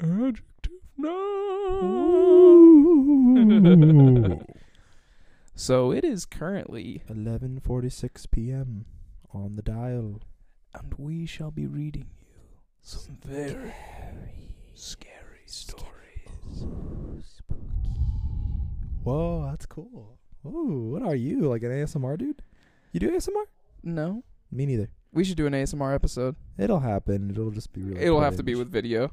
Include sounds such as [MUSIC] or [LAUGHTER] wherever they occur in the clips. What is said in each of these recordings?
Adjective Ooh. [LAUGHS] so it is currently, 11:46 p.m. on the dial. and we shall be reading you some very scary stories. Whoa, that's cool. Ooh, what are you? Like an ASMR dude? You do ASMR? No, Me neither. we should do an ASMR episode. It'll happen. It'll just be really. It'll have to be with video.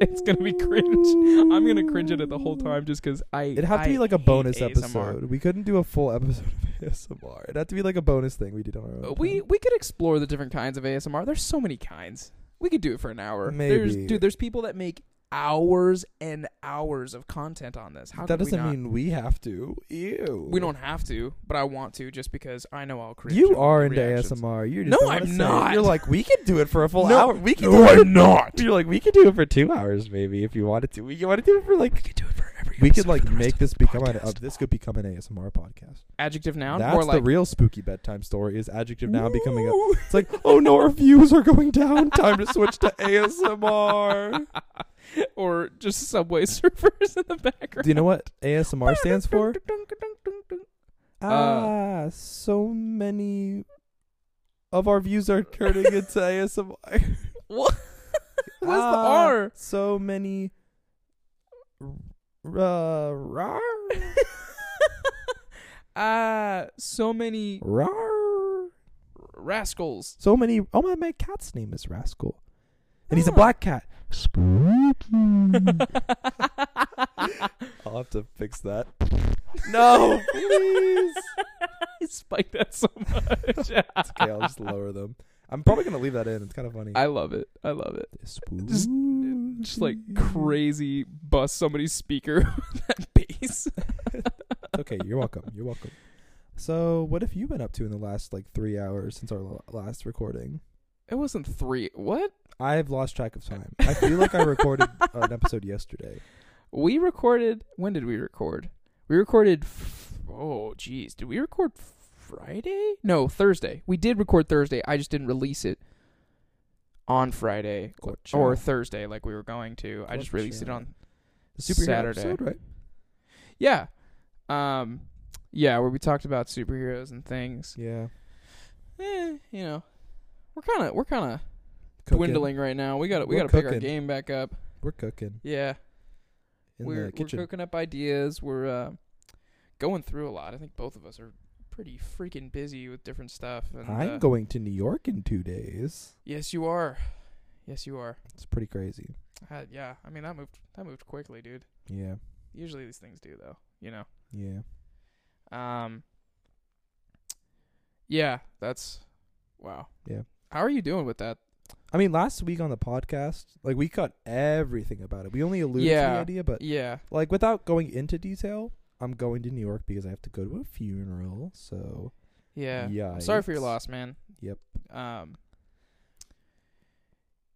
It's gonna be cringe. I'm gonna cringe at it the whole time just because I. It'd have to I be like a hate bonus ASMR. episode. We couldn't do a full episode of [LAUGHS] ASMR. It'd have to be like a bonus thing we did on our own. We time. we could explore the different kinds of ASMR. There's so many kinds. We could do it for an hour. There's Maybe. dude. There's people that make hours and hours of content on this. How that doesn't not? mean we have to. Ew. we don't have to, but I want to just because I know I'll create. You are into reactions. ASMR. You no, I'm not. You're like we could do it for a full No. hour. We could No, do. I'm not. You're like we could do it for two hours maybe if you wanted to. We want to do it for like We could do it for every. we could like for the rest make this become an, uh, this could become an ASMR podcast. adjective noun. That's like the real spooky bedtime story. Is adjective now becoming a? It's like oh no, our views are going down. Time to switch to [LAUGHS] ASMR. [LAUGHS] [LAUGHS] or just subway [LAUGHS] surfers in the background. Do you know what ASMR [LAUGHS] stands for? Uh, Ah, so many of our views are turning into ASMR. What? What's the Ah, R? So many. Uh, rar, Ah, so many rar. rascals. So many. Oh my, my cat's name is Rascal, and he's a Ah. black cat. Spooky. I'll have to fix that. No, please. [LAUGHS] I spiked that so much. It's okay, I'll just lower them. I'm probably gonna leave that in. It's kind of funny. I love it. I love it. Just- Just like crazy bust somebody's speaker [LAUGHS] with that bass. [LAUGHS] Okay. You're welcome. You're welcome. So, what have you been up to in the last like three hours since our last recording? It wasn't three. What? I've lost track of time. I feel like I recorded [LAUGHS] an episode yesterday. We recorded. When did we record? We recorded. F- oh, jeez. Did we record Friday? No, Thursday. We did record Thursday. I just didn't release it on Friday Gotcha. or Thursday like we were going to. I just released it on the superhero Saturday. episode, right? Yeah. Um yeah, where we talked about superheroes and things. Yeah. Eh, you know. We're kind of we're kind of dwindling right now. We got we got to pick our cooking. game back up. We're cooking Yeah. in we're the we're kitchen. cooking up ideas. We're uh going through a lot. I think both of us are pretty freaking busy with different stuff and I'm uh, going to New York in two days. Yes, you are. Yes, you are. It's pretty crazy. Uh, yeah, I mean that moved that moved quickly, dude. Yeah. Usually these things do though, you know. Yeah. Um. Yeah, that's wow. Yeah. How are you doing with that? I mean, last week on the podcast, like we cut everything about it. We only alluded to the idea, but Yeah. like without going into detail, I'm going to New York because I have to go to a funeral. So Yeah. yeah. I'm sorry for your loss, man. Yep. Um.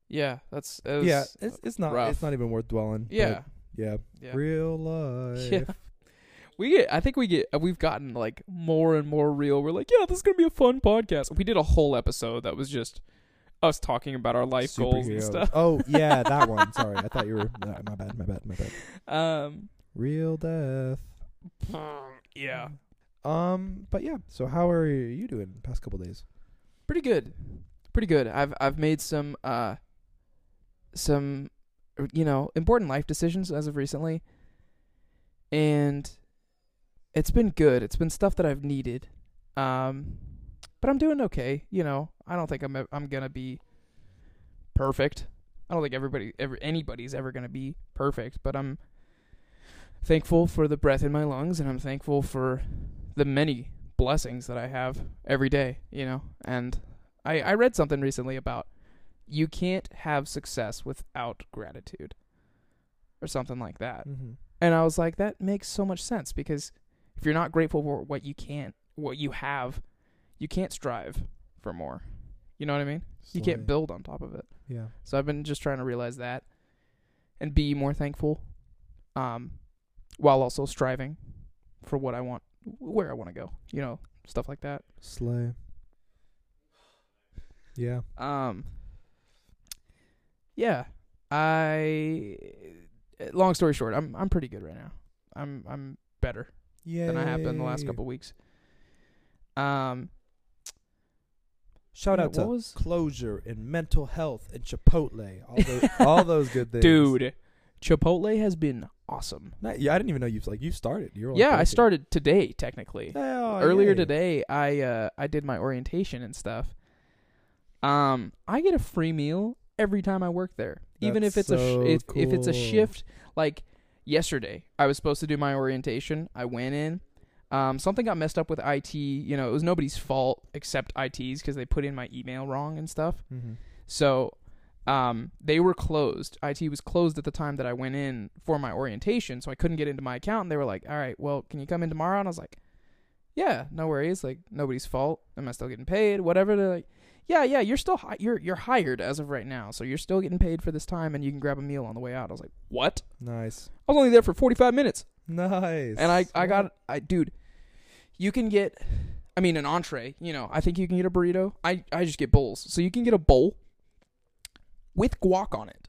Yeah, that's it was, yeah, it's it's not rough. it's not even worth dwelling. yeah, yeah. yeah. Real life. [LAUGHS] Yeah. We get. I think we get. We've gotten like more and more real. We're like, yeah, this is gonna be a fun podcast. We did a whole episode that was just us talking about our life goals and stuff. Oh yeah, [LAUGHS] that one. Sorry, I thought you were. uh, my bad. My bad. My bad. Um. Real death. Yeah. Um. But yeah. So how are you doing the past couple days? pretty good pretty good i've i've made some uh some uh, you know important life decisions as of recently and it's been good it's been stuff that i've needed um but i'm doing okay you know i don't think i'm i'm gonna be perfect i don't think everybody ever anybody's ever gonna be perfect but i'm thankful for the breath in my lungs and i'm thankful for the many blessings that I have every day, you know. And I I read something recently about you can't have success without gratitude or something like that. Mm-hmm. And I was like that makes so much sense because if you're not grateful for what you can't what you have, you can't strive for more. You know what I mean? You can't build on top of it. Yeah. So I've been just trying to realize that and be more thankful um while also striving for what I want where I want to go, you know, stuff like that. Slay. Yeah. Um. Yeah. I long story short, I'm I'm pretty good right now. I'm I'm better Yeah. than I have been the last couple weeks. Um Shout out to was closure and mental health and Chipotle. All those, [LAUGHS] all those good things. Dude, Chipotle has been awesome. Not- yeah, I didn't even know you like you started. You were like, Yeah, I started today technically. Oh, Earlier yay. today, I uh I did my orientation and stuff. Um, I get a free meal every time I work there, even if That's it's a so sh- if if it's a shift. Like yesterday, I was supposed to do my orientation. I went in. Um, something got messed up with IT. You know, it was nobody's fault except IT's because they put in my email wrong and stuff. Mhm. So, um, they were closed. IT was closed at the time that I went in for my orientation, so I couldn't get into my account. And they were like, "All right, well, can you come in tomorrow?" And I was like, "Yeah, no worries. Like nobody's fault. Am I still getting paid? Whatever." They're like, "Yeah, yeah, you're still hi- you're you're hired as of right now, so you're still getting paid for this time, and you can grab a meal on the way out." I was like, "What? Nice. I was only there for 45 minutes." Nice. And I I got I dude, you can get I mean an entree, you know, I think you can get a burrito. I I just get bowls. So you can get a bowl with guac on it.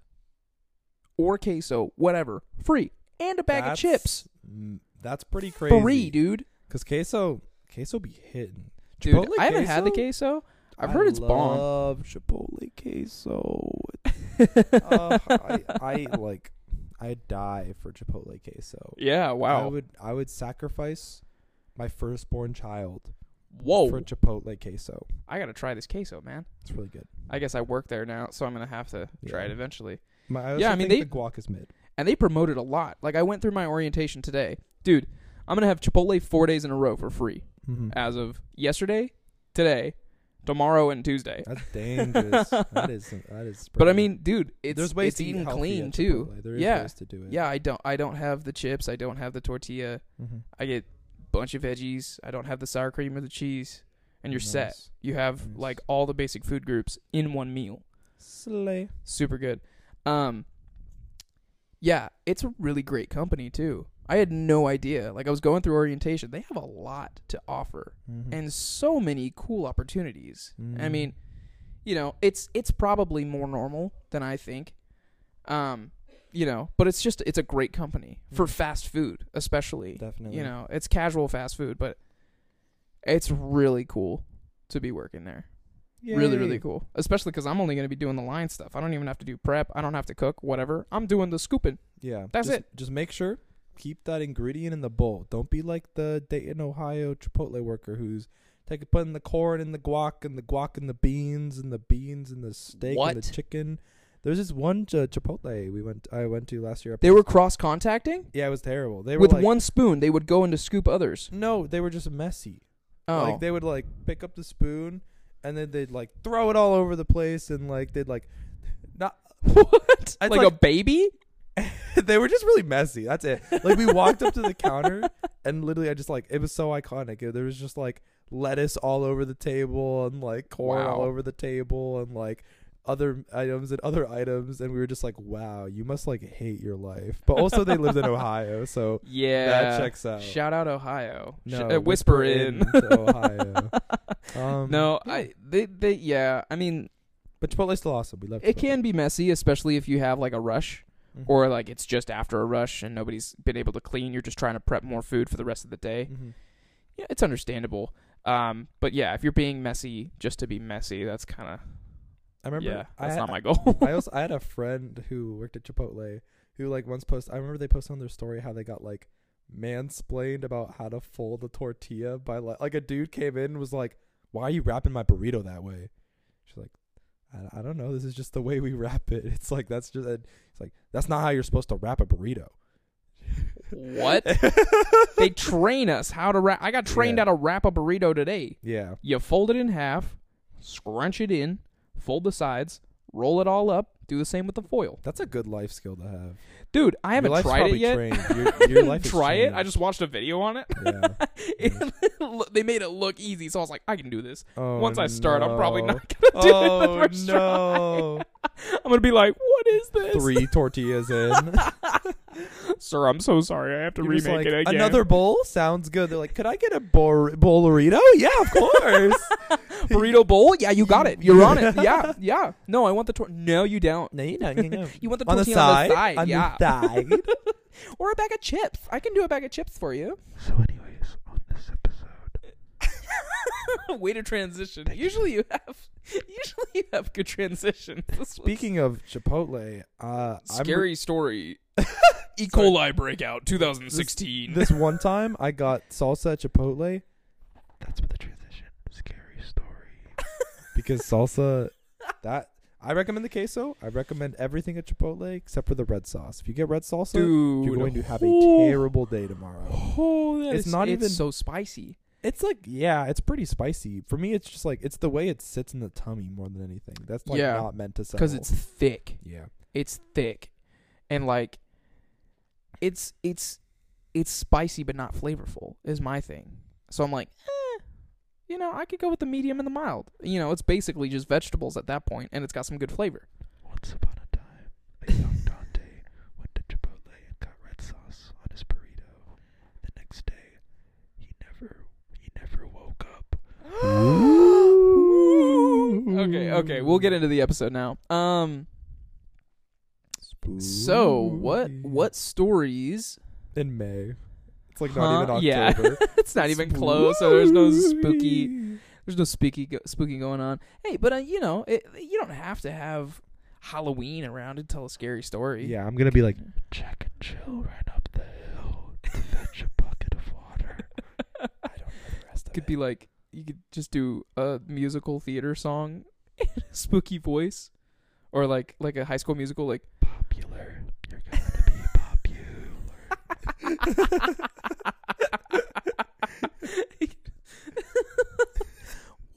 Or queso, whatever. Free. And a bag That's- of chips. mm, That's pretty crazy. Free, dude. Cause queso, queso be hitting. Dude, Chipotle I haven't had the queso? queso. I've heard it's bomb. love Chipotle queso. uh, [LAUGHS] I, I like. I die for Chipotle queso. yeah, Wow. I would. I would sacrifice my firstborn child Whoa. for Chipotle queso. I got to try this queso, man. It's really good. I guess I work there now, so I'm going to have to try it eventually. My, I Yeah, I mean, they- the guac is mid. and they promote it a lot. Like I went through my orientation today, dude. I'm gonna have Chipotle four days in a row for free Mm-hmm. as of yesterday, today, tomorrow, and Tuesday. That's dangerous. [LAUGHS] that is. That is. But I mean, dude, it's there's ways it's to eat eating clean too. There is Yeah. ways to do it. Yeah, I don't I don't have the chips. I don't have the tortilla. Mm-hmm. I get bunch of veggies. I don't have the sour cream or the cheese. And you're set. You have Nice. like all the basic food groups in one meal. Slay. Super good. Um Yeah, it's a really great company too. I had no idea. Like I was going through orientation. They have a lot to offer Mm-hmm. and so many cool opportunities. I Mhm. mean, you know, it's it's probably more normal than I think. Um, you know, but it's just it's a great company for Mhm. fast food, especially. definitely. You know, it's casual fast food, but it's really cool to be working there. Really, really cool. Especially because I'm only going to be doing the line stuff. I don't even have to do prep. I don't have to cook. Whatever. I'm doing the scooping. Yeah, That's just, it. Just make sure keep that ingredient in the bowl. Don't be like the Dayton, Ohio Chipotle worker who's taking putting the corn and the guac and the guac and the beans and the beans and the steak and the chicken. There's this one ch- Chipotle we went I went to last year. up They were cross contacting yeah, it was terrible. They were with like, one spoon. They would go in to scoop others. No, they were just messy. Oh, Like they would like pick up the spoon and then they'd like throw it all over the place and like they'd like not [LAUGHS] what? Like, like- a baby? [LAUGHS] they were just really messy. That's it. Like we walked up to the counter and literally I just like it was so iconic. There was just like lettuce all over the table and like corn all over the table and like other items and other items and we were just like, Wow, you must like hate your life. But also they lived in Ohio, so [LAUGHS] Yeah. that checks out. Shout out Ohio. Sh- No, uh, whisper, in. to Ohio. [LAUGHS] Um, no. I they they yeah. I mean, But Chipotle's still awesome. We love it Chipotle. can be messy, especially if you have like a rush Mhm. or like it's just after a rush and nobody's been able to clean. You're just trying to prep more food for the rest of the day. Mhm. Yeah, it's understandable. Um, but yeah, if you're being messy just to be messy, that's kind of I remember yeah, I that's had- not my goal. I [LAUGHS] also I had a friend who worked at Chipotle who like once posted. I remember they posted on their story how they got like mansplained about how to fold a tortilla by like like a dude came in and was like, "Why are you wrapping my burrito that way?" She's like, "I, I don't know. This is just the way we wrap it." [LAUGHS] It's like that's just it's like that's not how you're supposed to wrap a burrito. What? [LAUGHS] they train us how to wrap. I got trained Yeah. how to wrap a burrito today. yeah. You fold it in half, scrunch it in, fold the sides, roll it all up. Do the same with the foil. That's a good life skill to have. Dude, I haven't tried it yet. Trained. Your, your [LAUGHS] life Try it. I just watched a video on it. yeah. [LAUGHS] It- [LAUGHS] they made it look easy, so I was like, I can do this. Oh, Once I start, I'm probably not gonna do it Oh the first no! try. I'm gonna be like, what is this? Three tortillas in. Sir, I'm so sorry. I have to You're remake like, it again. Another bowl sounds good. They're like, could I get a bor- bollerito? Yeah, of course. burrito bowl? Yeah, you got it. You're on it. Yeah, yeah. No, I want the tor. No, you don't. No, you know, you. You want the on the tortilla side, on the side? on yeah. Side. [LAUGHS] or a bag of chips. I can do a bag of chips for you. so, anyways, on this episode, [LAUGHS] Way to transition. Usually you have. Usually you have good transitions. This was speaking of Chipotle, uh, scary story. [LAUGHS] E. Coli breakout 2016. this one time I got salsa at Chipotle. That's what the transition. Scary story. because salsa, that I recommend the queso. I recommend everything at Chipotle except for the red sauce. If you get red salsa, Dude, you're going to have a terrible day tomorrow. Oh, It's is- not it's even- so spicy. It's like yeah, it's pretty spicy. For me, it's just like it's the way it sits in the tummy more than anything. That's like Yeah, not meant to settle. because it's thick. yeah. It's thick, and like, it's it's it's spicy but not flavorful. Is my thing. So I'm like, eh, you know, I could go with the medium and the mild. You know, it's basically just vegetables at that point, and it's got some good flavor. Once upon a time, a young [LAUGHS] Dante went to Chipotle and got red sauce on his burrito. The next day, he never, he never woke up. [GASPS] okay, okay, we'll get into the episode now. Um, so what what stories? in May? It's like Huh? not even Yeah. [LAUGHS] It's not even close, so there's no spooky. There's no spooky go- spooky going on. Hey, but uh, you know, it, you don't have to have Halloween around to tell a scary story. Yeah, I'm gonna be like Jack and Jill ran up the hill to fetch a bucket of water. [LAUGHS] I don't know the rest of could it. Could be like you could just do a musical theater song [LAUGHS] in a spooky voice, or like like a high school musical, like popular. You're gonna be popular.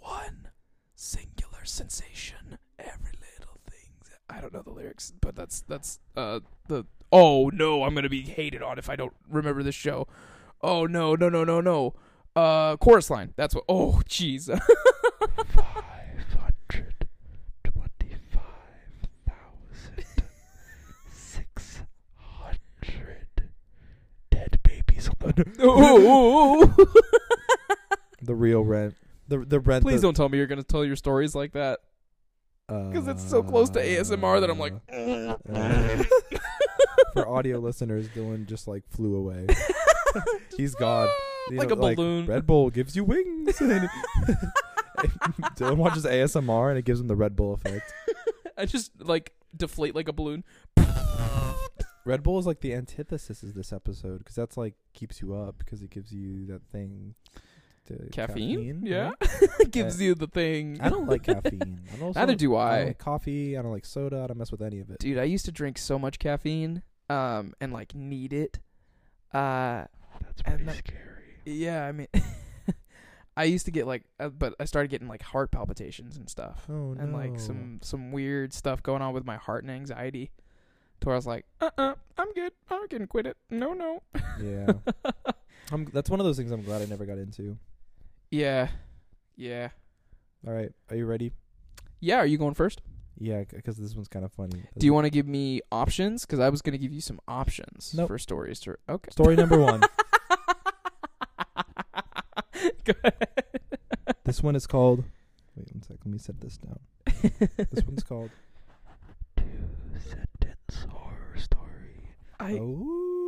One singular sensation, every little thing. I don't know the lyrics, but that's that's uh the oh no, I'm gonna be hated on if I don't remember this show. Oh no, no, no, no, no. Uh, chorus line. That's what. Oh, jeez. [LAUGHS] Five hundred twenty-five thousand six hundred dead babies on the real rent. The the rent. please don't tell me you're gonna tell your stories like that because it's so close to ASMR that I'm like. Uh, [LAUGHS] for audio listeners, Dylan just like flew away. [LAUGHS] He's gone. You like know, a balloon. Red Bull gives you wings. And [LAUGHS] Dylan watches ASMR and it gives him the Red Bull effect. I just like deflate like a balloon. Red Bull is like the antithesis of this episode because that's like keeps you up because it gives you that thing. Caffeine? caffeine Yeah. [LAUGHS] Gives Uh, you the thing. I don't like [LAUGHS] caffeine. I don't Neither do I I. don't like coffee. I don't like soda. I don't mess with any of it. Dude, I used to drink so much caffeine, um, and like need it. Uh, That's and pretty that- scary. yeah, I mean, [LAUGHS] I used to get like, uh, but I started getting like heart palpitations and stuff, Oh no. and like some some weird stuff going on with my heart and anxiety. To where I was like, uh, uh I'm good. I can quit it. No, no. Yeah. [LAUGHS] I'm, that's one of those things I'm glad I never got into. yeah, yeah, All right. Are you ready? yeah. Are you going first? Yeah, because this one's kind of funny. Do you want to give me options? Because I was gonna give you some options Nope. for stories. To okay. Story number one. [LAUGHS] Go ahead. This one is called. Wait one sec. Let me set this down. [LAUGHS] This one's called. Two sentence horror story. I oh.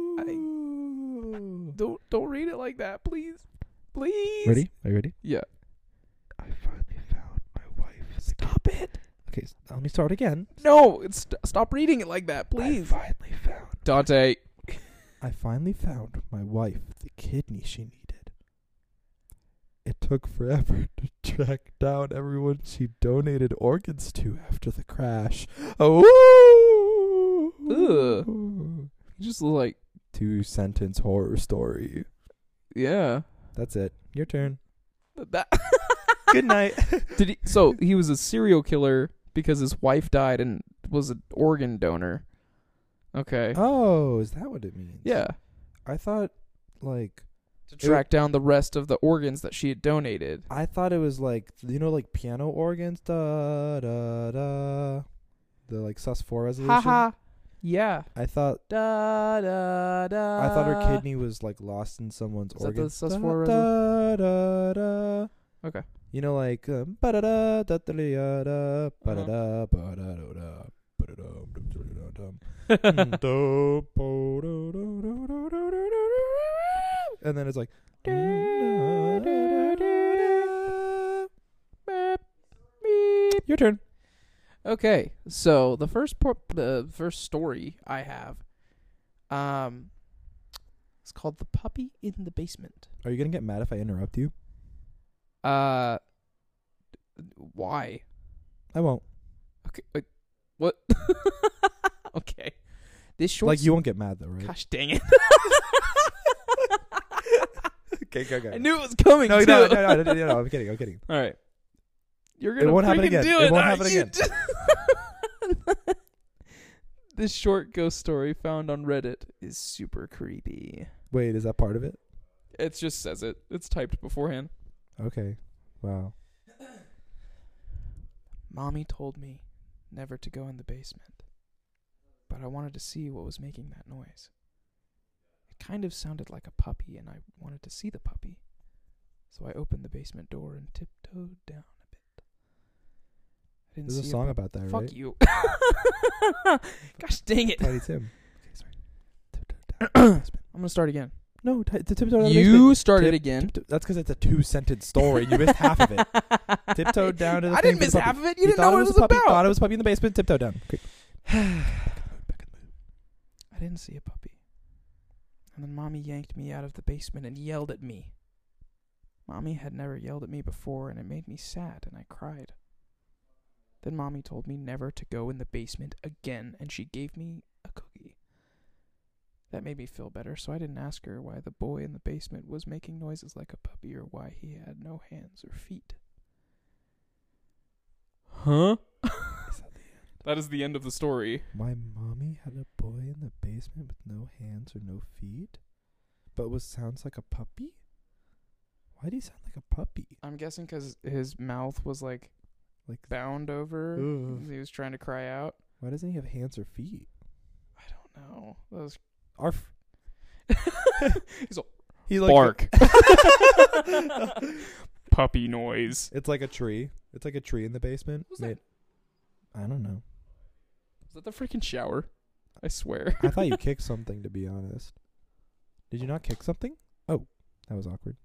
don't don't read it like that, please, please. Ready? Are you ready? Yeah. I finally found my wife. Stop it. Okay, let me start again. No, it's, stop reading it like that, please. I finally found. Dante. [LAUGHS] I finally found my wife the kidney she needed. It took forever [LAUGHS] to track down everyone she donated organs to after the crash. Oh. You just like Two sentence horror story. yeah. That's it. Your turn. That [LAUGHS] Good night. [LAUGHS] did he? So he was a serial killer because his wife died and was an organ donor. Okay. oh, is that what it means? yeah. I thought like To It- track down the rest of the organs that she had donated. I thought it was like you know like piano organs da da da the like sus four resolution. Haha. Yeah. I thought da da da. I thought her kidney was like lost in someone's Is organ. That the, da, da, da, da, Okay. You know, like da da da da da da da da da da. and then it's like your turn Okay, so the first por- the first story I have, um, it's called "The Puppy in the Basement." Are you gonna get mad if I interrupt you? Uh, why? I won't. Okay, wait, what? [LAUGHS] okay, this short. Like you won't get mad though, right? Gosh dang it! [LAUGHS] Okay, go, go. I knew it was coming. No, too. no, no, no, no, no, no, I'm kidding. I'm kidding. All right, you're gonna. won't happen again. Do It it. won't happen again. d- [LAUGHS] this short ghost story found on Reddit is super creepy. Wait, is that part of it? It just says it. It's typed beforehand. Okay. Wow. [COUGHS] Mommy told me never to go in the basement, but I wanted to see what was making that noise. It kind of sounded like a puppy, and I wanted to see the puppy. So I opened the basement door and tiptoed down. I didn't There's a see song about that, Fuck right? you. [LAUGHS] Gosh dang it. Tiny Tim. Okay, sorry. Tiptoe down the basement. I'm gonna start again. No, t- t- tiptoe down the You basement. started Tip- again. tiptoe- That's because it's a two sentence story. and You missed half of it. [LAUGHS] Tiptoed down to the I thing didn't for the miss puppy. half of it. You, didn't know it what it was a puppy. about. Thought it was a puppy in the basement. Tiptoe down. Quick. Back in the mood. I didn't see a puppy. And then mommy yanked me out of the basement and yelled at me. Mommy had never yelled at me before, and it made me sad, and I cried. Then mommy told me never to go in the basement again, and she gave me a cookie. That made me feel better, so I didn't ask her why the boy in the basement was making noises like a puppy or why he had no hands or feet. Huh? [LAUGHS] Is that the end? That is the end of the story. My mommy had a boy in the basement with no hands or no feet, but was sounds like a puppy. Why do you sound like a puppy? I'm guessing 'cause his mouth was like Like, bound over. Ugh. He was trying to cry out. why doesn't he have hands or feet? I don't know. Those was Arf. [LAUGHS] He's all He like bark. [LAUGHS] Puppy noise. It's like a tree. It's like a tree in the basement. That? made- I don't know. Is that the freaking shower? I swear. I thought you [LAUGHS] kicked something. To be honest, did you not kick something? Oh, that was awkward.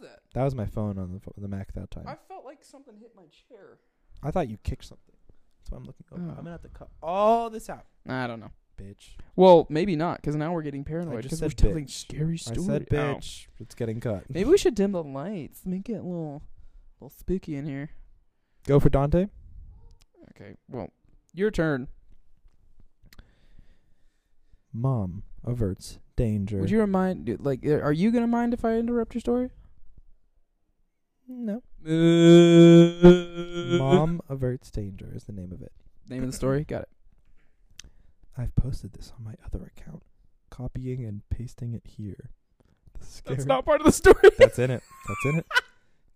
The hell was that? That was my phone on the pho- the Mac that time. I I, felt like something hit my chair. I thought you kicked something. That's why I'm looking. Oh, Oh. I'm gonna have to cut all this out, I don't know. bitch. Well, maybe not, because now we're getting paranoid just because we're said telling bitch. scary I stories. said Ow. Oh. bitch. It's getting cut. Maybe we should dim the lights. Make it a little, little spooky in here. Go for Dante. Okay. Well, your turn. Mom averts danger. Would you remind? Like, are you gonna mind if I interrupt your story? No. [LAUGHS] Mom. Averts danger is the name of it. Name of the story. Got it. I've posted this on my other account, copying and pasting it here. The scary- That's not part of the story. [LAUGHS] That's in it. That's in it. [LAUGHS]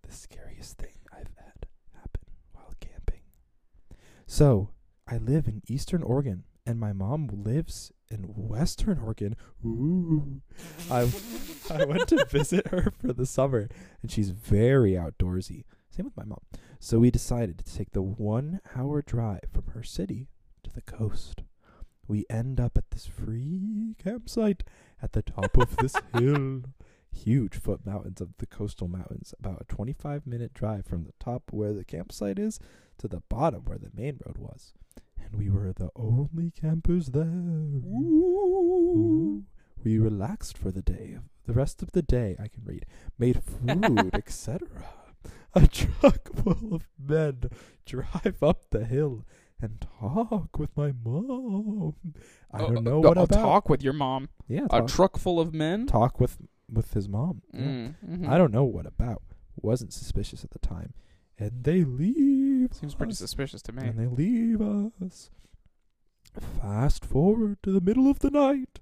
The scariest thing I've had happen while camping. So, I live in Eastern Oregon, and my mom lives in Western Oregon. Ooh. I [LAUGHS] I went to visit her for the summer, and she's very outdoorsy. Same with my mom. So we decided to take the one-hour drive from her city to the coast. We end up at this free campsite at the top of this [LAUGHS] hill huge foot mountains of the coastal mountains, about a 25 minute drive from the top where the campsite is to the bottom where the main road was. And we were the only campers there. Ooh. We relaxed for the day. The rest of the day, I can read, made food, [LAUGHS] etc. A truck [LAUGHS] full of men drive up the hill and talk with my mom. I don't know what I'll about. talk with your mom. Yeah, A truck full of men. talk with with his mom. Yeah. Mm, mhm. I don't know what about. Wasn't suspicious at the time. And they leave. Seems pretty us. suspicious to me. And they leave us. Fast forward to the middle of the night.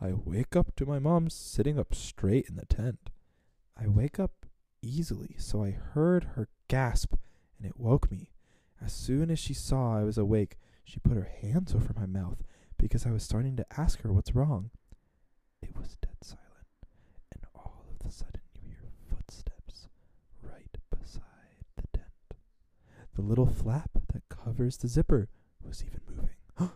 I wake up to my mom sitting up straight in the tent. I wake up easily, so I heard her gasp, and it woke me. As soon as she saw I was awake, she put her hands over my mouth because I was starting to ask her what's wrong. It was dead silent, and all of a sudden you hear footsteps right beside The little flap that covers the zipper was even moving. [GASPS]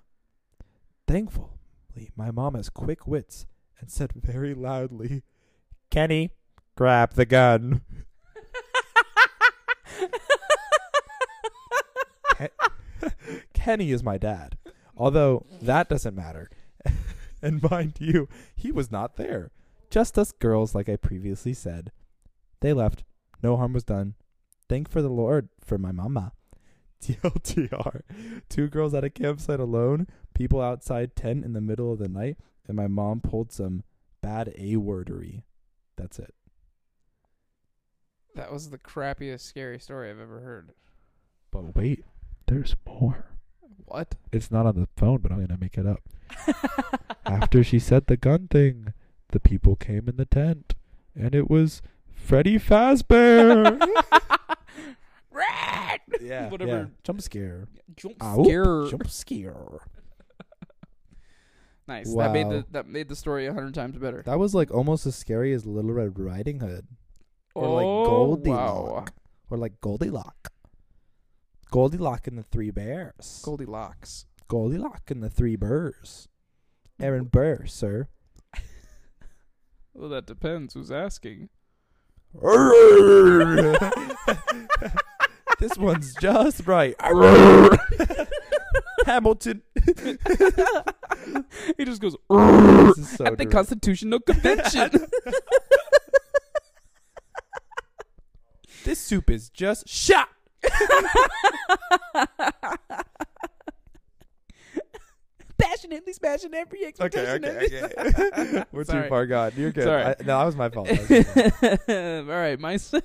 Thankfully, my mom has quick wits and said very loudly, Kenny, grab the gun. Kenny is my dad. Although that doesn't matter. [LAUGHS] and mind you, he was not there. Just us girls, like I previously said. They left. No harm was done. Thank for the Lord for my mama. [LAUGHS] TLTR. Two girls at a campsite alone, people outside tent in the middle of the night, and my mom pulled some bad A wordery. That's it. That was the crappiest scary story I've ever heard. But wait, there's more. What? It's not on the phone, but I'm gonna make it up. [LAUGHS] After she said the gun thing, the people came in the tent, and it was Freddy Fazbear. [LAUGHS] Rat! [LAUGHS] yeah, Whatever. yeah. Jump scare. Jump scare. Jump scare. [LAUGHS] Nice. Wow. That made the that made the story a hundred times better. That was like almost as scary as Little Red Riding Hood, or like Oh, Goldilocks, wow. or like Goldilock. Goldilock and the Three Bears. Goldilocks. Goldilock and the Three Burrs. Aaron Burr, sir. Well, that depends. Who's asking? [LAUGHS] this one's just right. [LAUGHS] Hamilton. he just goes This is so at the direct. Constitutional Convention. [LAUGHS] This soup is just shot. [LAUGHS] Passionately smashing every Okay, expectation. okay, okay. We're Sorry. too far gone. You're good. Sorry. I, no, that was my fault. That was my fault. All right, my son.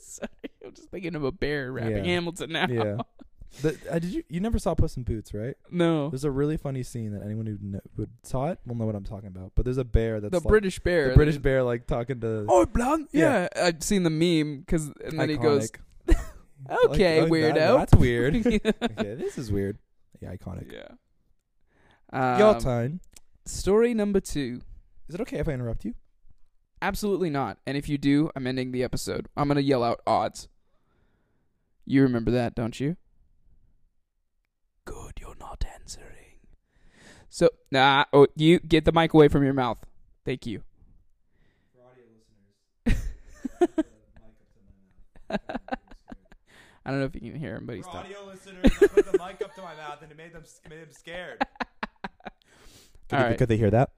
Sorry, I'm just thinking of a bear rapping Yeah. Hamilton now. yeah. [LAUGHS] The, uh, did you you never saw Puss in Boots, right? No, There's a really funny scene that anyone who kn- would saw it will know what I'm talking about. But there's a bear that's the like, British bear. the British bear like talking to Oh, blonde. Yeah. Yeah. I've seen the meme because, and then he goes, [LAUGHS] Iconic. "Okay, Like, oh, that- weirdo." that's weird. [LAUGHS] okay, this is weird. Yeah, iconic. yeah. Um, Your turn. Story number two. Is it okay if I interrupt you? Absolutely not. And if you do, I'm ending the episode. I'm gonna yell out odds. You remember that, don't you? Good, you're not answering. So, nah. Oh, you get the mic away from your mouth. Thank you. [LAUGHS] I don't know if you can hear him, but he's talking. listeners, I put the mic up to my mouth and it made them made them scared. Could, All they, right. could they hear that?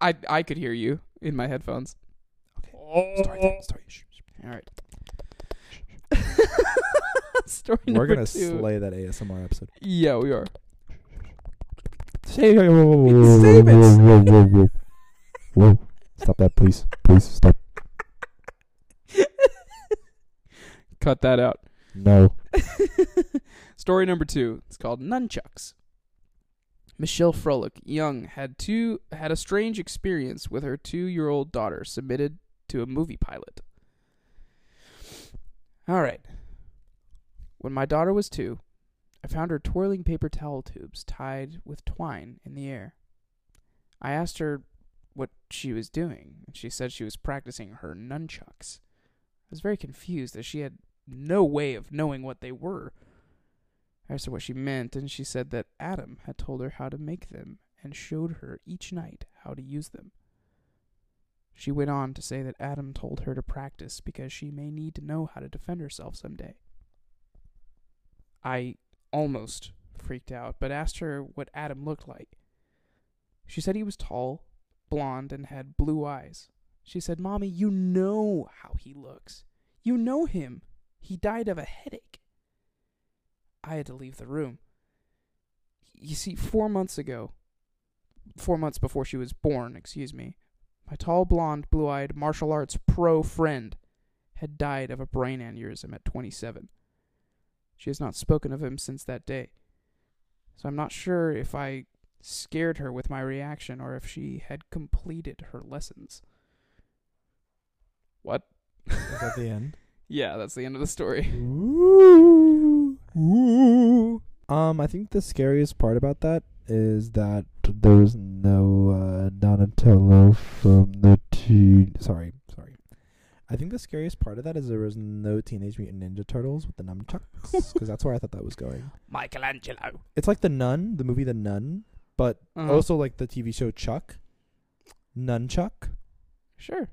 I I could hear you in my headphones. Okay. Story time. Story. Shh, shh. All right. [LAUGHS] Story We're gonna two. slay that ASMR episode. Yeah, we are. Whoa. [LAUGHS] Whoa. Stop that, please. Please stop. [LAUGHS] Cut that out. No. Story number two. It's called Nunchucks. Michelle Froelich, young, had two had a strange experience with her two-year-old daughter submitted to a movie pilot. All right. When my daughter was two, I found her twirling paper towel tubes tied with twine in the air. I asked her what she was doing, and she said she was practicing her nunchucks. I was very confused as she had no way of knowing what they were. I asked her what she meant, and she said that Adam had told her how to make them and showed her each night how to use them. She went on to say that Adam told her to practice because she may need to know how to defend herself someday. I almost freaked out, but asked her what Adam looked like. She said he was tall, blond, and had blue eyes. She said, Mommy, you know how he looks. You know him. He died of a headache. I had to leave the room. You see, four months ago, four months before she was born, excuse me, my tall, blonde, blue eyed martial arts pro friend had died of a brain aneurysm at 27. She has not spoken of him since that day. So I'm not sure if I scared her with my reaction or if she had completed her lessons. What? Is that the [LAUGHS] end? Yeah, that's the end of the story. Ooh. Ooh. Um, I think the scariest part about that is that there was no uh, Donatello from the T. Sorry, sorry. I think the scariest part of that is there was no Teenage Mutant Ninja Turtles with the nunchucks because that's where I thought that was going. [LAUGHS] Michelangelo. It's like the Nun, the movie The Nun, but Uh-huh. also like the TV show Chuck. Nunchuck. Sure.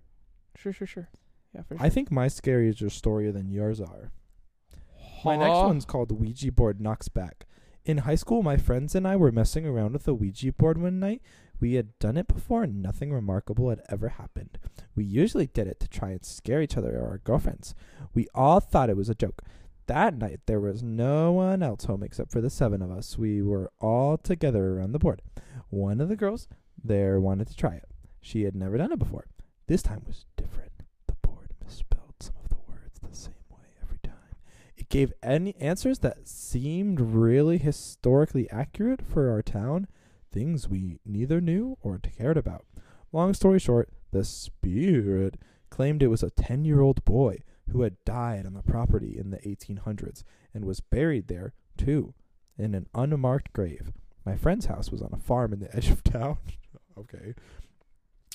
Sure, sure, sure. Yeah, for sure. I think my scarier story than yours are. My next one's called Ouija Board Knocks Back. In high school, my friends and I were messing around with a Ouija board one night. We had done it before and nothing remarkable had ever happened. We usually did it to try and scare each other or our girlfriends. We all thought it was a joke. That night, there was no one else home except for the seven of us. We were all together around the board. One of the girls there wanted to try it. She had never done it before. This time was different. The board misspelled some of the words the same way every time. It gave any answers that seemed really historically accurate for our town, things we neither knew or cared about. Long story short, the spirit claimed it was a 10 year old boy who had died on the property in the 1800s and was buried there, too, in an unmarked grave. My friend's house was on a farm in the edge of [LAUGHS] town. okay.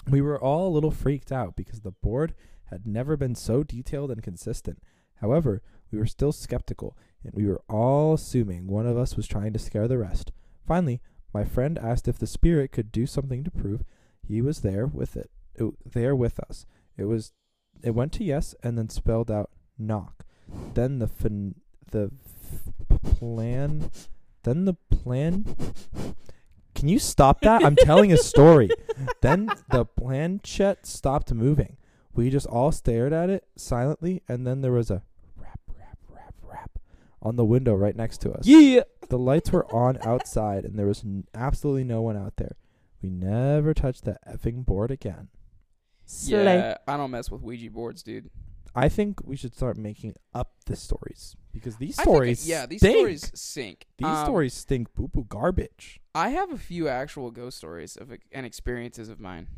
We were all a little freaked out because the board had never been so detailed and consistent. However, we were still skeptical, and we were all assuming one of us was trying to scare the rest. Finally, my friend asked if the spirit could do something to prove he was there with it, it there with us. It was it went to yes and then spelled out knock. Then the fin, the f- plan then the plan Can you stop that? I'm telling a story. [LAUGHS] then the planchette stopped moving. We just all stared at it silently and then there was a on the window right next to us. Yeah. The lights were on outside, and there was n- absolutely no one out there. We never touched that effing board again. Yeah, I don't mess with Ouija boards, dude. I think we should start making up the stories because these I think it- stories, yeah, these stink. stories sink. these Um, stories stink boo boo garbage. I have a few actual ghost stories of ex- and experiences of mine.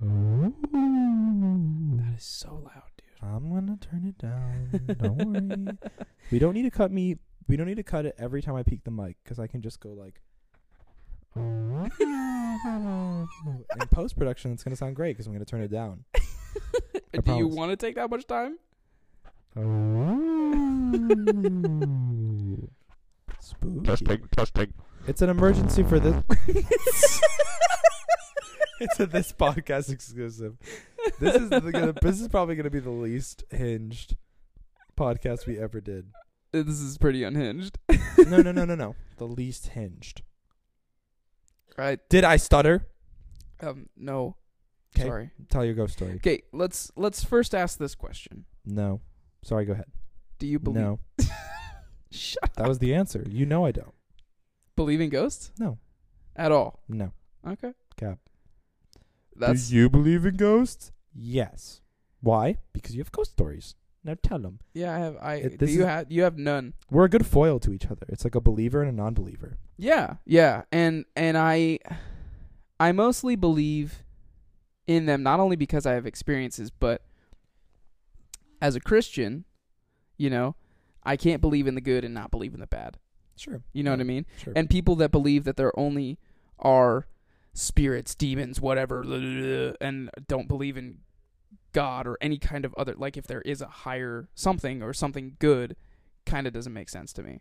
[LAUGHS] That is so loud, dude. I'm gonna turn it down. Don't worry. We don't need to cut me. We don't need to cut it every time I peek the mic because I can just go like. In post production, it's gonna sound great because I'm gonna turn it down. [LAUGHS] Do you want to take that much time? Spooky. Testing, testing. It's an emergency for this. [LAUGHS] [LAUGHS] it's a this podcast exclusive. This is the, gonna, this is probably gonna be the least hinged podcast we ever did. Uh, This is pretty unhinged. [LAUGHS] No, no, no, no, no. The least hinged. Right. Did I stutter? Um. No. 'Kay. Sorry. Tell your ghost story. Okay. Let's let's first ask this question. No. Sorry. Go ahead. Do you believe? No. [LAUGHS] Shut. That was the answer. You know I don't. Believe in ghosts? No. At all? No. Okay. Cap. That's Do you believe in ghosts? Yes. Why? Because you have ghost stories. Now tell them. yeah. I have. I. It- do this you is- have? You have none. We're a good foil to each other. It's like a believer and a non-believer. Yeah, yeah, and and I, I mostly believe in them not only because I have experiences, but as a Christian, you know, I can't believe in the good and not believe in the bad. Sure. You know what I mean? Sure. And people that believe that there only are spirits, demons, whatever, and don't believe in God or any kind of other, like if there is a higher something or something good, kind of doesn't make sense to me.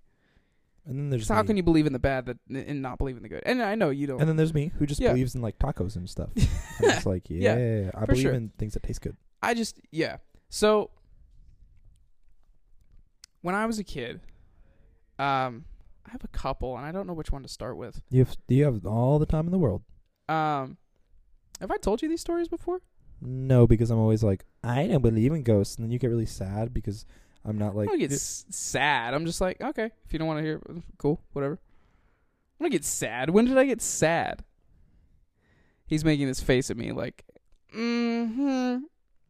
And then there's So how me. can you believe in the bad that and not believe in the good? And I know you don't. And then there's me who just Yeah. believes in like tacos and stuff. [LAUGHS] And it's like, [LAUGHS] yeah, Yeah, I believe sure. in things that taste good. I just yeah. So when I was a kid, um, I have a couple, and I don't know which one to start with. You have you have all the time in the world. Um, have I told you these stories before? No, because I'm always like, I don't believe in ghosts, and then you get really sad because I'm not like. I don't get s- sad. I'm just like, okay, if you don't want to hear, it, cool, whatever. I get sad. When did I get sad? He's making this face at me like, mm-hmm.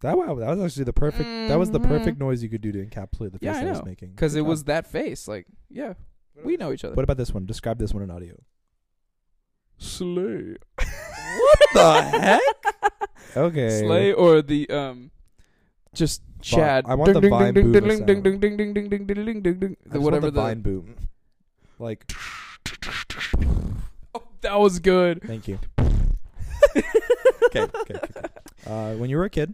that wow, that was actually the perfect. That was the Mhm. perfect noise you could do to encapsulate the face Yeah, I I, was know. making. Because it was that face. Like, yeah, we know each other. What about this one? Describe this one in audio. Slay. what the heck? [LAUGHS] Okay. Slay or the um, just Chad. I want the vine boom. Whatever the vine boom. Like. Oh, that was good. Thank you. [LAUGHS] okay, okay. Uh, when you were a kid,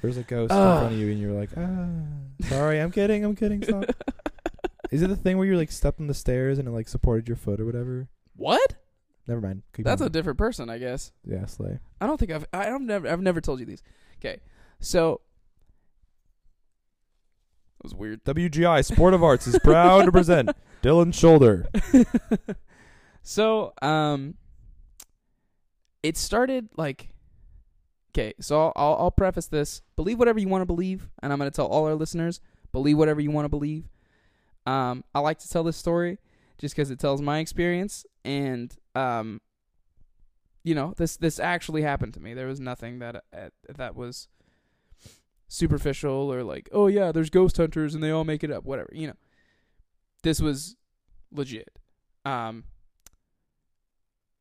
there was a ghost in front of you, and you're like, "Ah, sorry, I'm kidding, I'm kidding." Stop. [LAUGHS] Is it the thing where you like stepped on the stairs and it like supported your foot or whatever? What? Never mind. Keep That's a different person, I guess. yeah, slay. I don't think I've I don't never I've never told you these. Okay. So That was weird. WGI Sport of Arts is proud to present [LAUGHS] Dylan shoulder. [LAUGHS] so, um it started like Okay, so I'll, I'll I'll preface this. Believe whatever you want to believe, and I'm going to tell all our listeners, believe whatever you want to believe. Um I like to tell this story just cuz it tells my experience and um you know, this this actually happened to me. There was nothing that uh, that was superficial or like, oh yeah, there's ghost hunters and they all make it up, whatever. You know, this was legit. Um,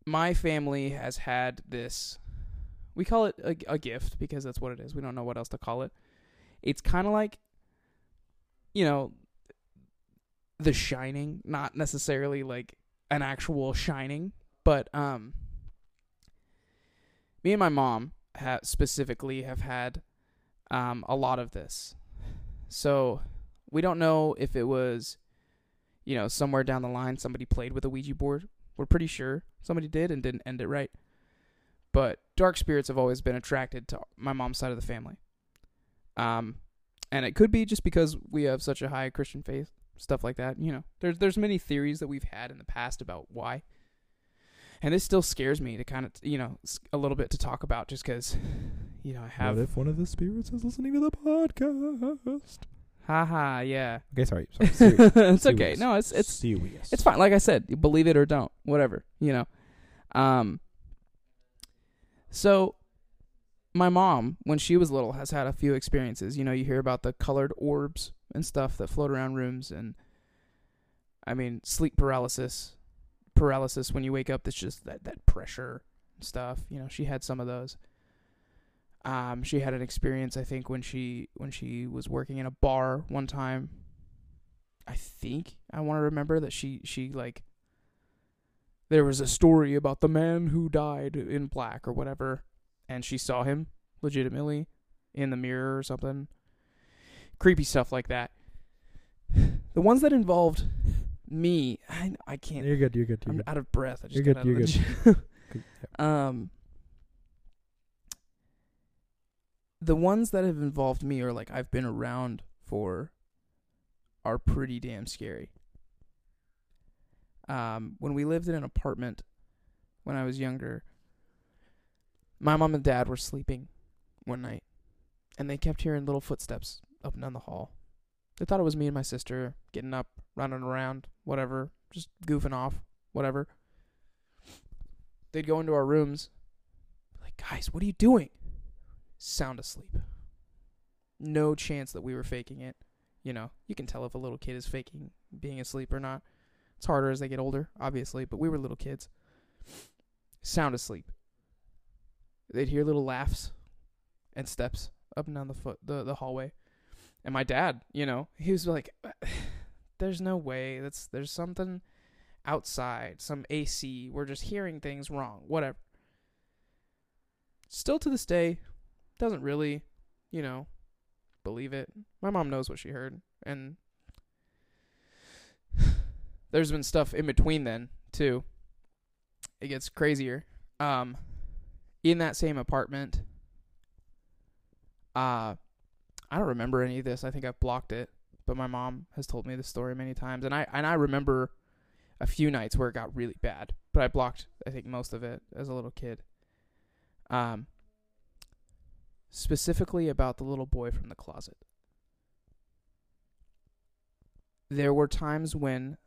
my family has had this. We call it a, a gift because that's what it is. We don't know what else to call it. It's kind of like, you know, The Shining, not necessarily like an actual shining, but um me and my mom ha- specifically have had um, a lot of this. So we don't know if it was, you know, somewhere down the line somebody played with a Ouija board. We're pretty sure somebody did and didn't end it right. But dark spirits have always been attracted to my mom's side of the family. Um, and it could be just because we have such a high Christian faith, stuff like that. You know, there's there's many theories that we've had in the past about why and this still scares me to kind of you know a little bit to talk about just because you know i have What if one of the spirits is listening to the podcast? haha yeah Okay, sorry. [LAUGHS] sorry. Serious. it's okay no it's it's serious. it's fine like i said believe it or don't whatever you know um so my mom when she was little has had a few experiences you know you hear about the colored orbs and stuff that float around rooms and i mean sleep paralysis paralysis when you wake up that's just that that pressure stuff you know she had some of those. Um she had an experience i think when she when she was working in a bar one time. I think i want to remember that she she like there was a story about the man who died in black or whatever and she saw him legitimately in the mirror or something creepy stuff like that the ones that involved me i, I can't You're good. You're good. You're I'm good. out of breath. I just You're got good, out you're the gym. Good. [LAUGHS] [LAUGHS] um, the ones that have involved me or like I've been around for are pretty damn scary. Um, when we lived in an apartment when I was younger, my mom and dad were sleeping one night, and they kept hearing little footsteps up and down the hall. They thought it was me and my sister getting up, running around, whatever, just goofing off, whatever. They'd go into our rooms, like, guys, what are you doing? Sound asleep. No chance that we were faking it. You know, you can tell if a little kid is faking being asleep or not. It's harder as they get older, obviously, but we were little kids. Sound asleep. They'd hear little laughs and steps up and down the foot the, the hallway. And my dad, you know, he was like [SIGHS] there's no way. That's there's something outside, some AC. We're just hearing things wrong. Whatever. Still to this day, doesn't really, you know, believe it. My mom knows what she heard, and [SIGHS] there's been stuff in between then too. It gets crazier. Um, in that same apartment, uh, I don't remember any of this. I think I've blocked it but my mom has told me the story many times and I and I remember a few nights where it got really bad but I blocked I think most of it as a little kid um specifically about the little boy from the closet there were times when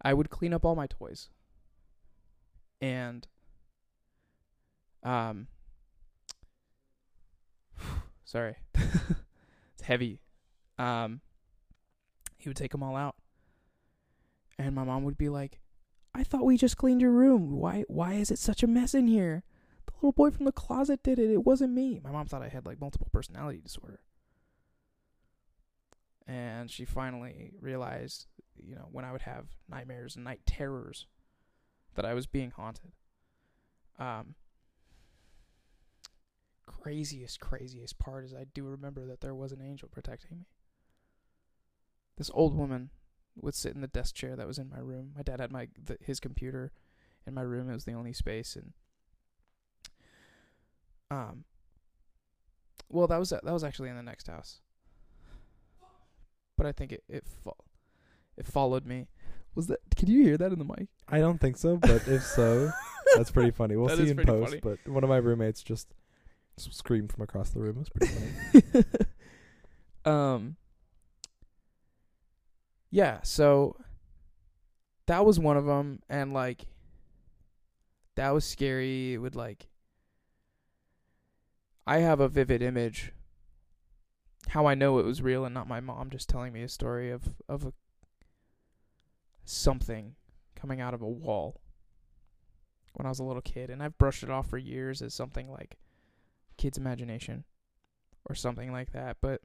I would clean up all my toys and um sorry [LAUGHS] it's heavy. Um, he would take them all out, and my mom would be like, "I thought we just cleaned your room. Why? Why is it such a mess in here? The little boy from the closet did it. It wasn't me." My mom thought I had like multiple personality disorder, and she finally realized, you know, when I would have nightmares and night terrors, that I was being haunted. Um, craziest, craziest part is I do remember that there was an angel protecting me. This old woman would sit in the desk chair that was in my room. My dad had my the, his computer in my room. It was the only space, and um, well, that was that was actually in the next house, but I think it it fo- it followed me. Was that? Can you hear that in the mic? I don't think so, but if so, [LAUGHS] that's pretty funny. We'll That see in post. funny. But one of my roommates just s- screamed from across the room. It was pretty funny. [LAUGHS] um yeah so that was one of them and like that was scary it would like i have a vivid image how i know it was real and not my mom just telling me a story of of a something coming out of a wall when i was a little kid and i've brushed it off for years as something like kid's imagination or something like that but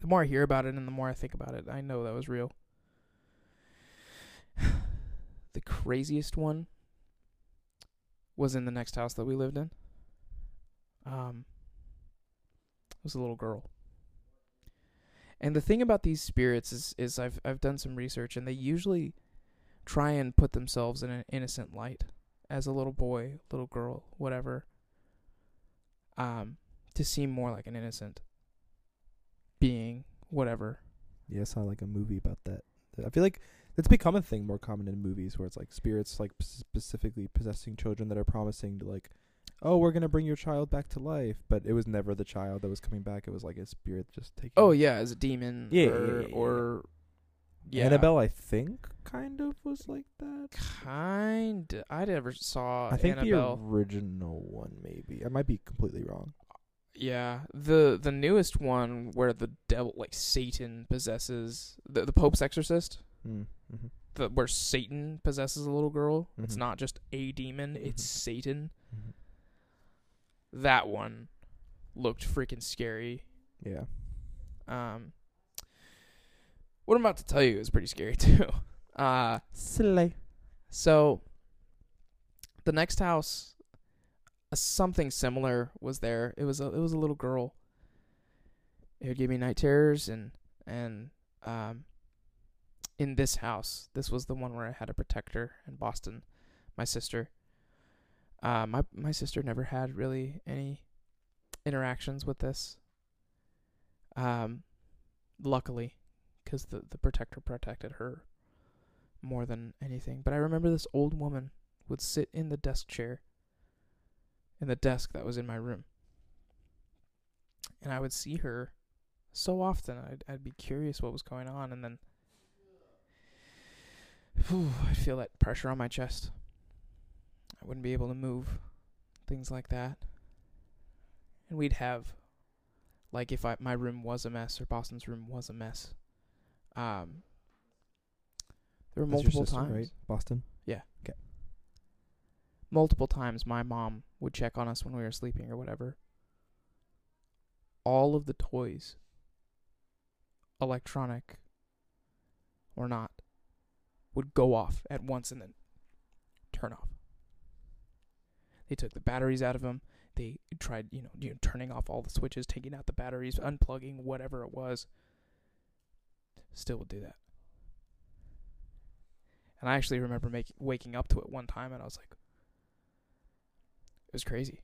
the more I hear about it and the more I think about it, I know that was real. [SIGHS] the craziest one was in the next house that we lived in. Um, it was a little girl. And the thing about these spirits is, is I've I've done some research, and they usually try and put themselves in an innocent light as a little boy, little girl, whatever. Um, to seem more like an innocent being, whatever. Yeah, I saw like a movie about that. I feel like it's become a thing more common in movies where it's like spirits like specifically possessing children that are promising to like, oh, we're gonna bring your child back to life, but it was never the child that was coming back. It was like a spirit just taking. Oh yeah, as a demon. Yeah, or, yeah, yeah, yeah. or yeah. Annabelle, I think, kind of was like that. Kind. I never saw I think Annabelle. the original one, maybe. I might be completely wrong. yeah, the the newest one where the devil, like Satan, possesses the the Pope's Exorcist. Mm. hmm The where Satan possesses a little girl. It's Mhm. not just a demon; it's Mhm. Satan. hmm That one looked freaking scary. Yeah. Um, what I'm about to tell you is pretty scary [LAUGHS] too. Uh, Slay. so the next house, uh, something similar was there. It was a it was a little girl. It would give me night terrors and and um. In this house, this was the one where I had a protector in Boston, my sister. Uh, my my sister never had really any interactions with this. Um, luckily, because the the protector protected her more than anything. But I remember this old woman would sit in the desk chair in the desk that was in my room. And I would see her so often. I'd I'd be curious what was going on and then whew, I'd feel that pressure on my chest. I wouldn't be able to move. Things like that. And we'd have like if I my room was a mess or Boston's room was a mess. Um there were That's multiple sister, times right? Boston. Yeah. Okay. Multiple times my mom would check on us when we were sleeping or whatever. All of the toys, electronic or not, would go off at once and then turn off. They took the batteries out of them. They tried, you know, you know, turning off all the switches, taking out the batteries, unplugging whatever it was. Still would do that. And I actually remember making waking up to it one time, and I was like, it was crazy.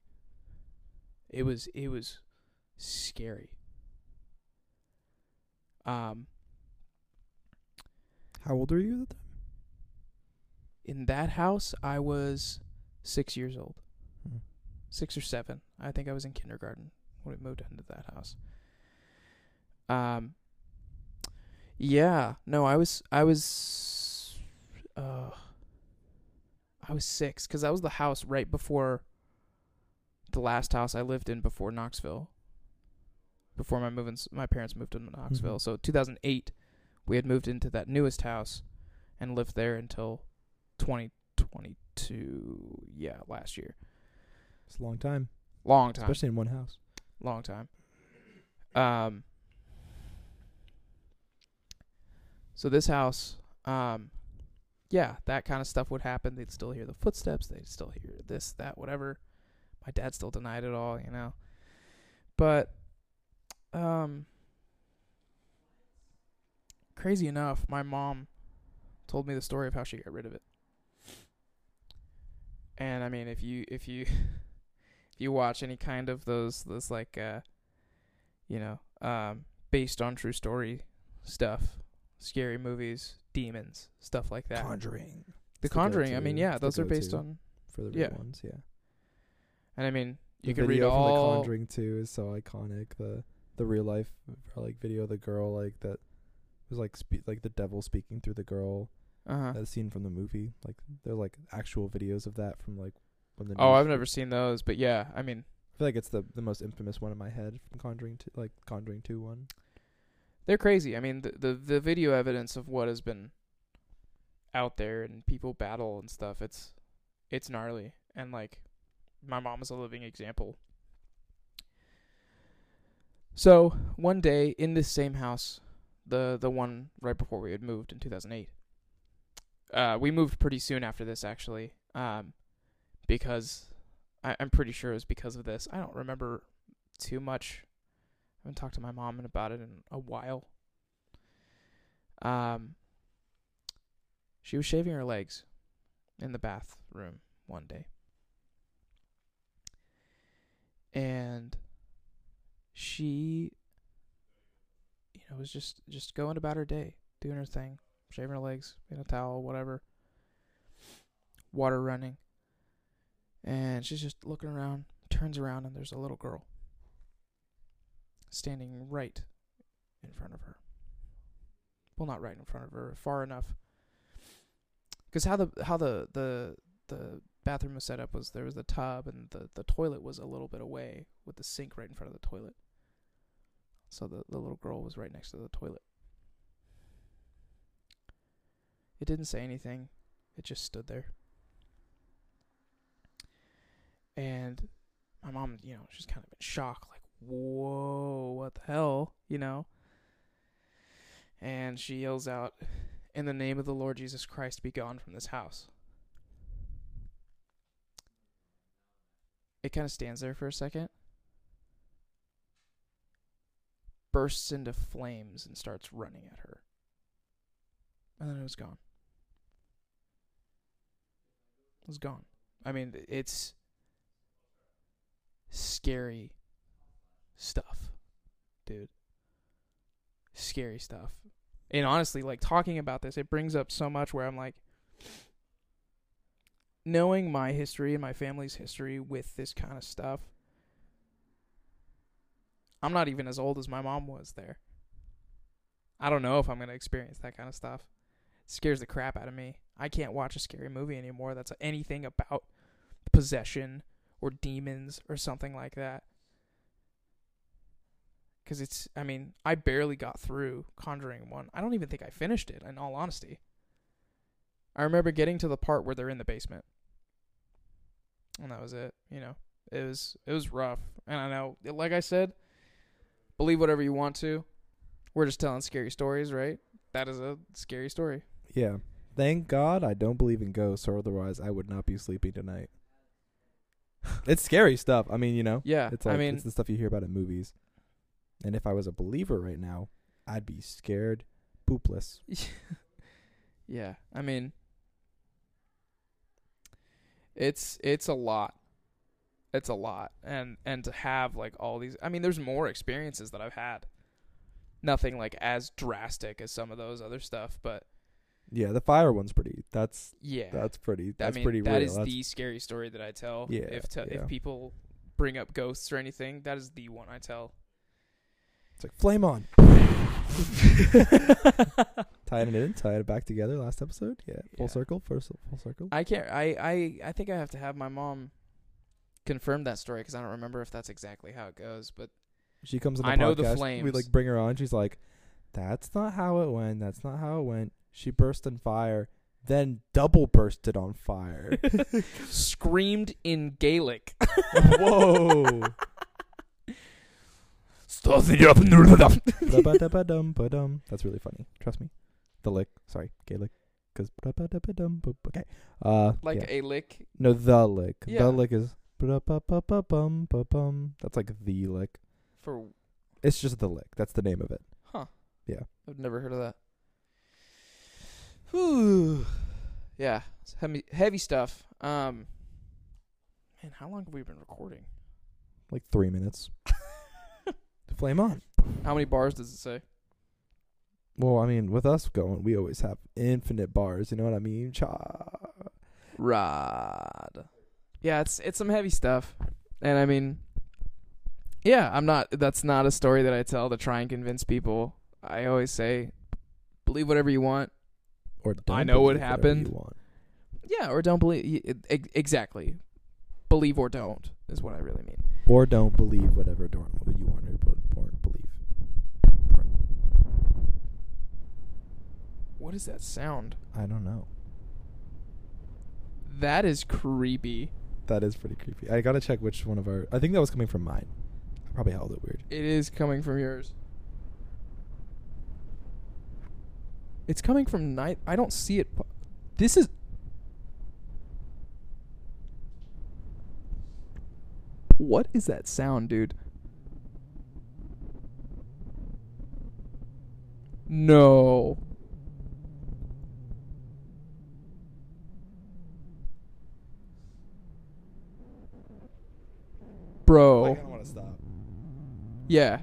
It was it was scary. Um, How old were you at the time? in that house, I was six years old, Mhm. six or seven. I think I was in kindergarten when we moved into that house. Um. Yeah, no, I was I was, uh, I was six because that was the house right before the last house I lived in before Knoxville. Before my moving, my parents moved to Knoxville. Mhm. So 2008, we had moved into that newest house, and lived there until 2022. Yeah, last year. It's a long time, Long time. especially in one house. long time. Um. So this house, um, yeah, that kind of stuff would happen. They'd still hear the footsteps. They'd still hear this, that, whatever. my dad still denied it all, you know. But um crazy enough, my mom told me the story of how she got rid of it. And I mean, if you if you [LAUGHS] if you watch any kind of those those like uh you know, um based on true story stuff, scary movies, demons, stuff like that. Conjuring. the Conjuring, I mean, yeah, those are based on For the real Yeah. ones, yeah. and I mean, you the can read all The Conjuring 2 is so iconic. The the real life like video of the girl like that was like spe- like the devil speaking through the girl. uh-huh. That scene from the movie. Like they're like actual videos of that from like when the Oh, I've never seen those, but yeah, I mean, I feel like it's the the most infamous one in my head from Conjuring 2 like Conjuring 2 one. They're crazy. I mean, the, the the video evidence of what has been out there and people battle and stuff, it's it's gnarly. And like my mom is a living example. So, one day in this same house, the the one right before we had moved in 2008. Uh we moved pretty soon after this actually. Um because I, I'm pretty sure it was because of this. I don't remember too much I haven't talked to my mom about it in a while. Um, she was shaving her legs in the bathroom one day, and she, you know, was just just going about her day, doing her thing, shaving her legs in a towel, whatever. Water running, and she's just looking around. Turns around, and there's a little girl standing right in front of her. Well, not right in front of her, far enough. Because how the how the the the bathroom was set up was there was the tub and the the toilet was a little bit away with the sink right in front of the toilet. So the the little girl was right next to the toilet. It didn't say anything. It just stood there. And my mom, you know, she's kind of in shock, like, whoa, what the hell, you know? And she yells out, In the name of the Lord Jesus Christ, be gone from this house. It kind of stands there for a second, bursts into flames, and starts running at her. And then it was gone. It was gone. I mean, it's scary stuff, dude. Scary stuff. And honestly, like talking about this, it brings up so much where I'm like, knowing my history and my family's history with this kind of stuff, I'm not even as old as my mom was there. I don't know if I'm going to experience that kind of stuff. It scares the crap out of me. I can't watch a scary movie anymore that's anything about possession or demons or something like that. Cuz it's I mean, I barely got through Conjuring 1. I don't even think I finished it in all honesty. I remember getting to the part where they're in the basement. And that was it, you know. It was it was rough. And I know like I said, believe whatever you want to. We're just telling scary stories, right? That is a scary story. Yeah. Thank God I don't believe in ghosts, or otherwise I would not be sleeping tonight. [LAUGHS] it's scary stuff. I mean, you know, Yeah. it's like I mean, it's the stuff you hear about in movies. And if I was a believer right now, I'd be scared, poopless. [LAUGHS] yeah. I mean, it's it's a lot. It's a lot, and and to have like all these. I mean, there's more experiences that I've had. Nothing like as drastic as some of those other stuff, but Yeah, the fire one's pretty. That's yeah, that's pretty. I That's mean, pretty that real. is That's- the scary story that I tell. Yeah, if to, yeah. if people bring up ghosts or anything, that is the one I tell. It's like flame on. [LAUGHS] Tying it in, tying it back together. Last episode, yeah, full Yeah. circle, first full circle. I can't. I I I think I have to have my mom confirm that story because I don't remember if that's exactly how it goes. But She comes on the I know the podcast. We like bring her on. She's like, "That's not how it went. That's not how it went." She burst on fire, then double bursted on fire. [LAUGHS] screamed in Gaelic. [LAUGHS] Whoa! [LAUGHS] Ba-ba-da-ba-dum, ba-dum. That's really funny. Trust me. The lick. Sorry, Gaelic. Cause ba-ba-da-ba-dum, okay. Uh, like yeah. a lick. no, the lick. Yeah. The lick is. That's like the lick. For It's just the lick. That's the name of it. huh? Yeah. I've never heard of that. Whew. Yeah, it's heavy heavy stuff. Um, man, how long have we been recording? Like three minutes. [LAUGHS] Flame on. How many bars does it say? Well, I mean, with us going, we always have infinite bars. You know what I mean? Cha. Rod. Yeah, it's it's some heavy stuff, and I mean, yeah, I'm not. That's not a story that I tell to try and convince people. I always say, believe whatever you want. Or don't I know what happened. You want. Yeah, or don't believe. Exactly. Believe or don't is what I really mean. Or don't believe whatever dorm you want to b- born believe. What is that sound? I don't know. That is creepy. That is pretty creepy. I gotta check which one of our. I think that was coming from mine. I probably held it weird. It is coming from yours. It's coming from night. I don't see it. pu- This is. What is that sound, dude? No. Bro. want to stop. Yeah.